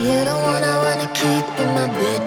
The one I wanna keep in my bed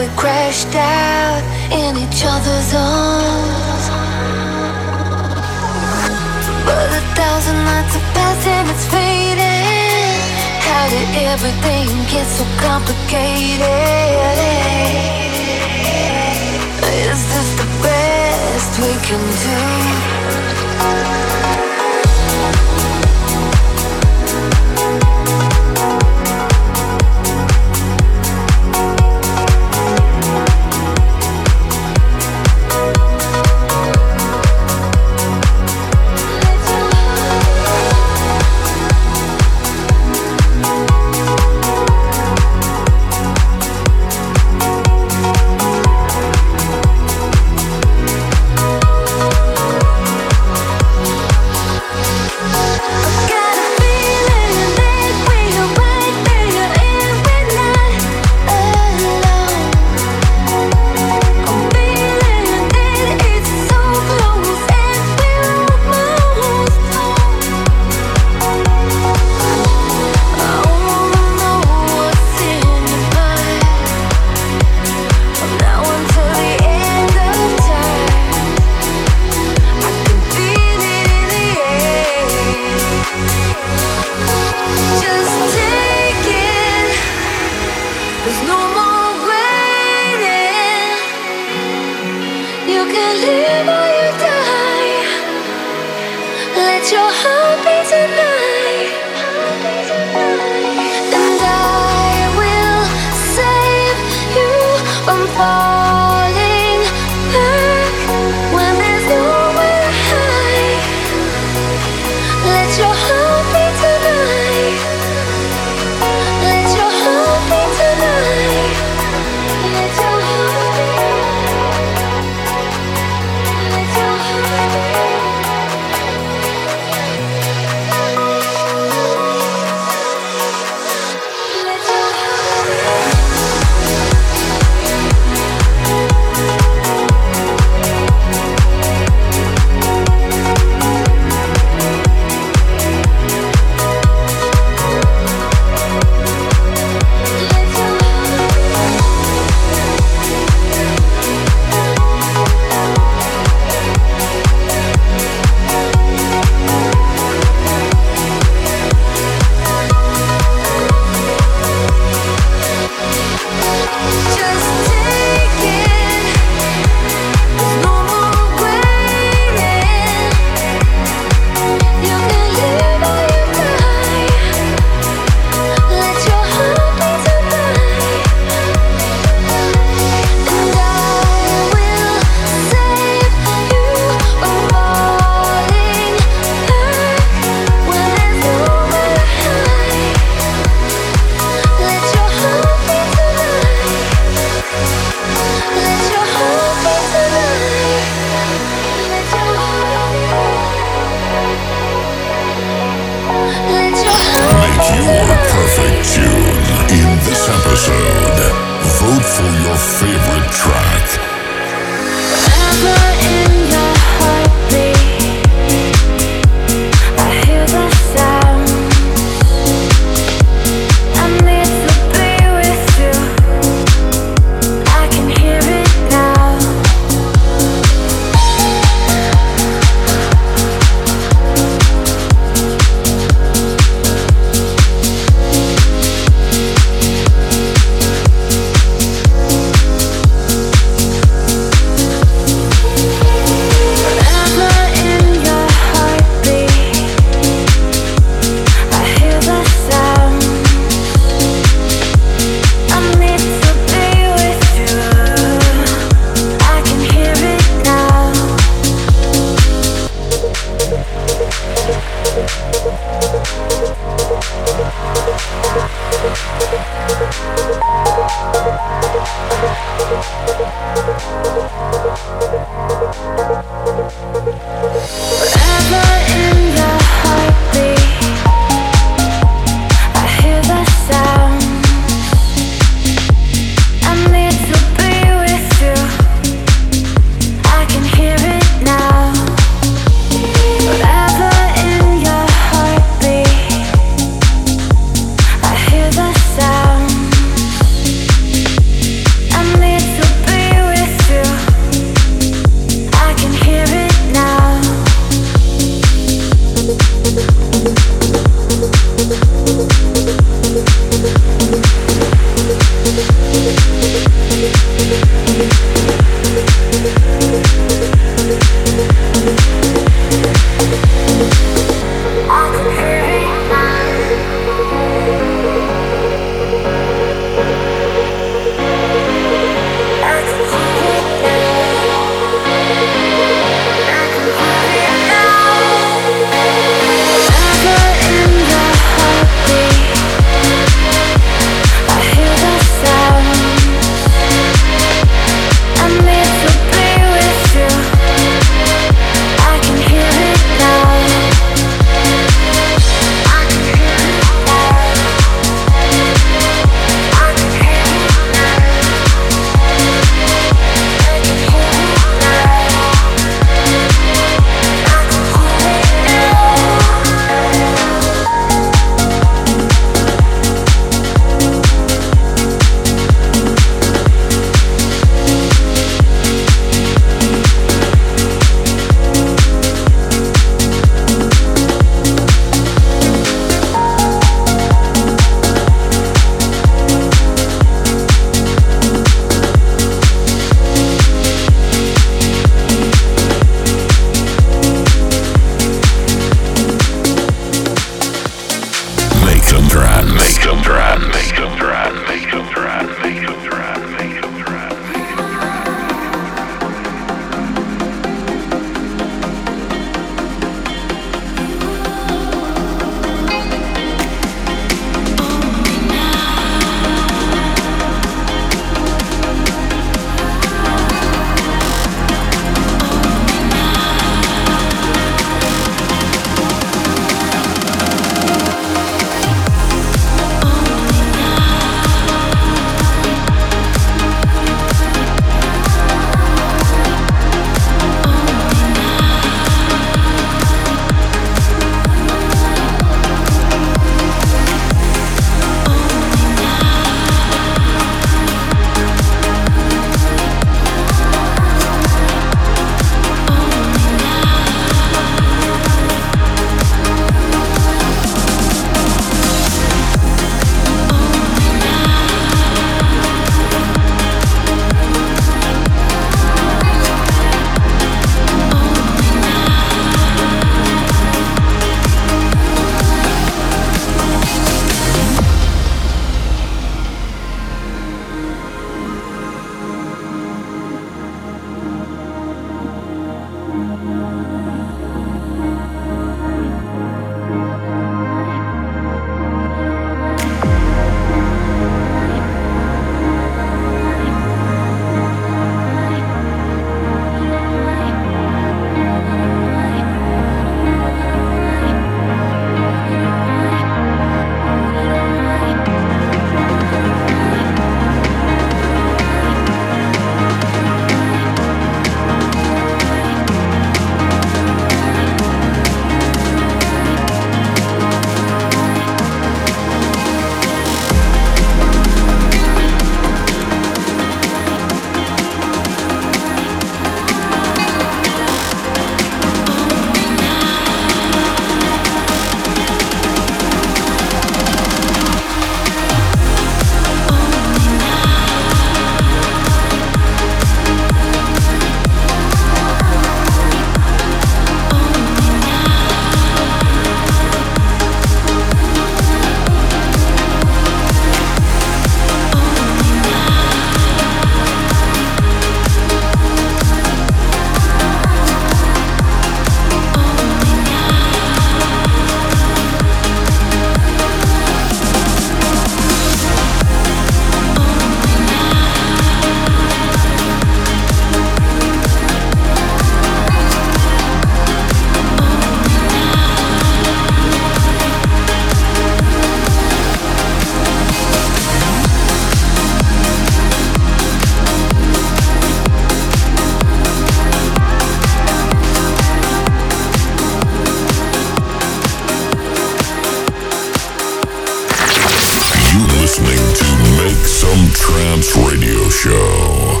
Radio Show.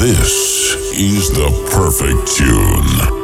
This is the perfect tune.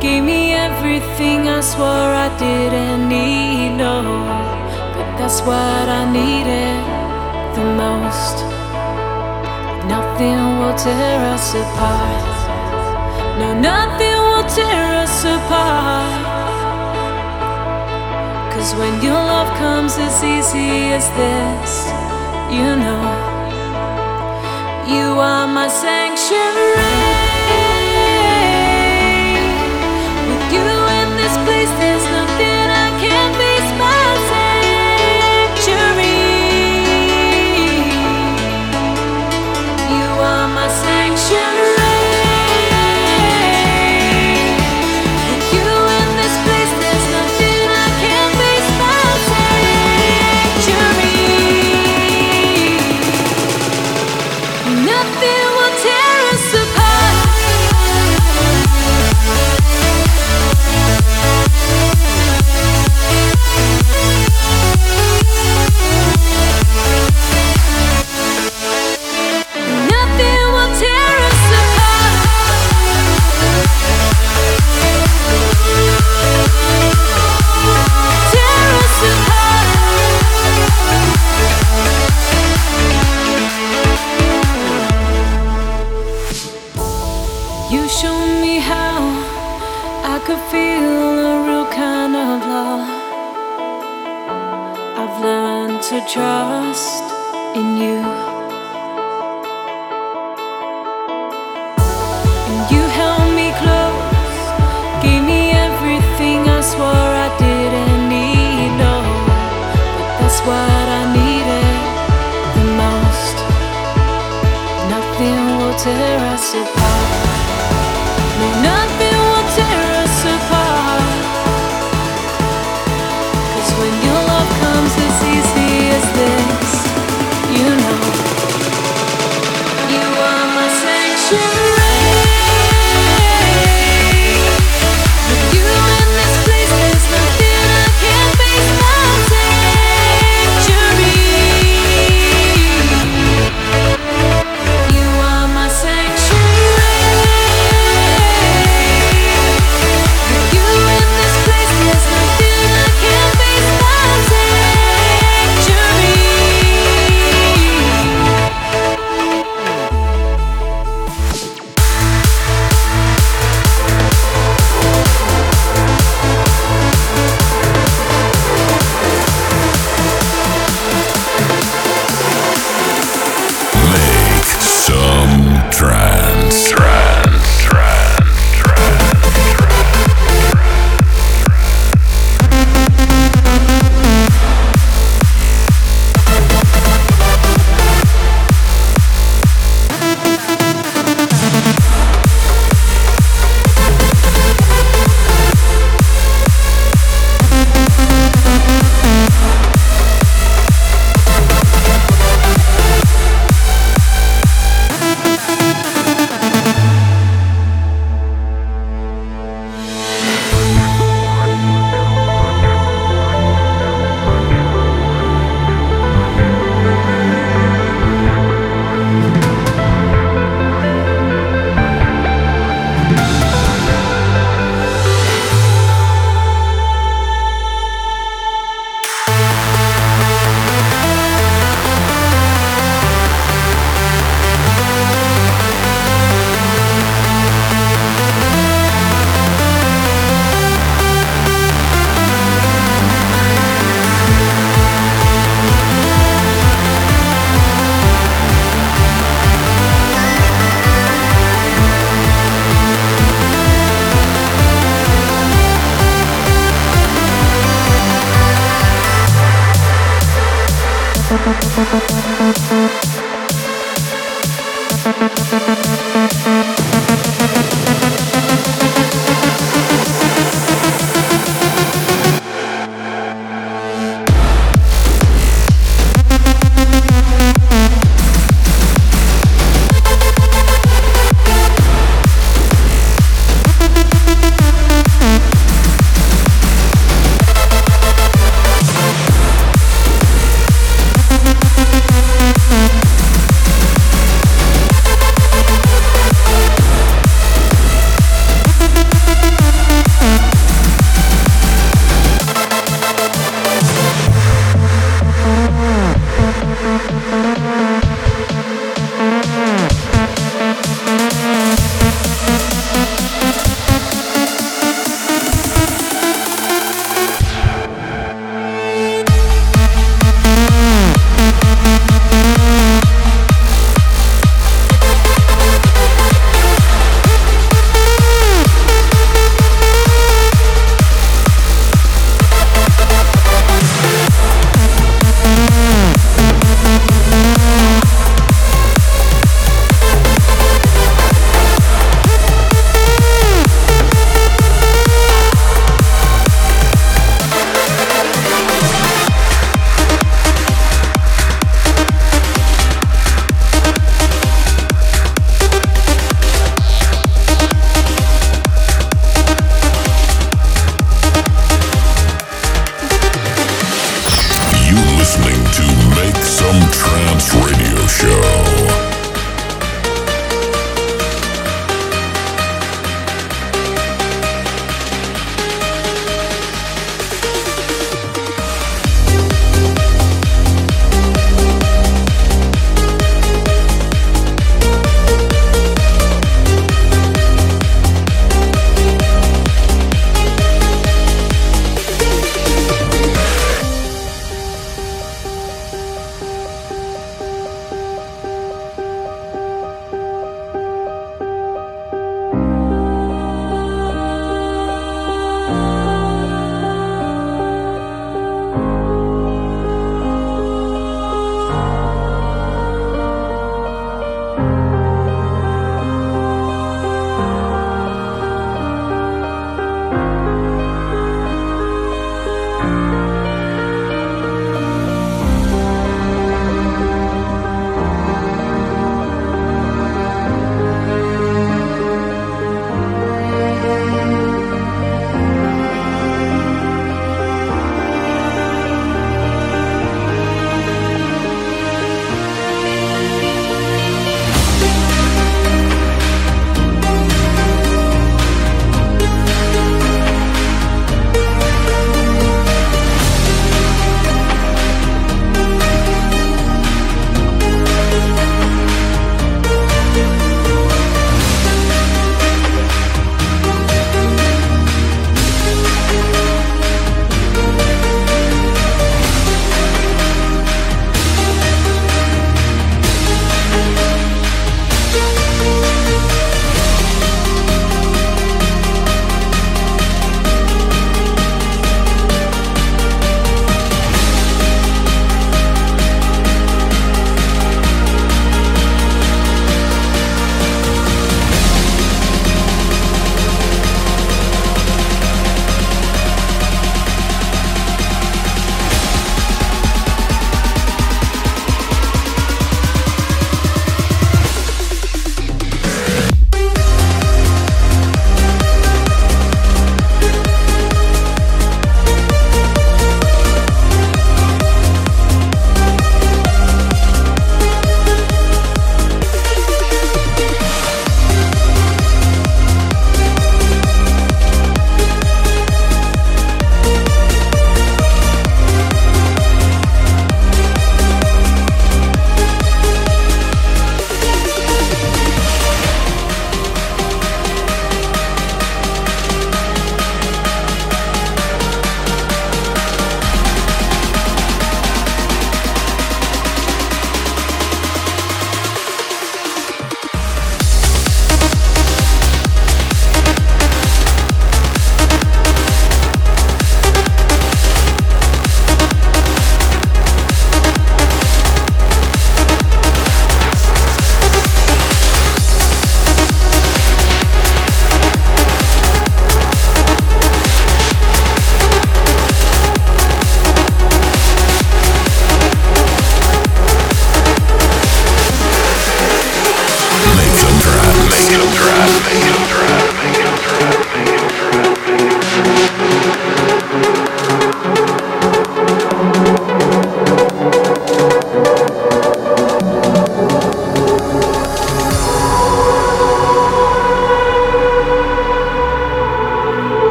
Gave me everything I swore I didn't need. No, but that's what I needed the most. Nothing will tear us apart. No, nothing will tear us apart. Cause when your love comes as easy as this, you know, you are my sanctuary.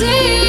Listening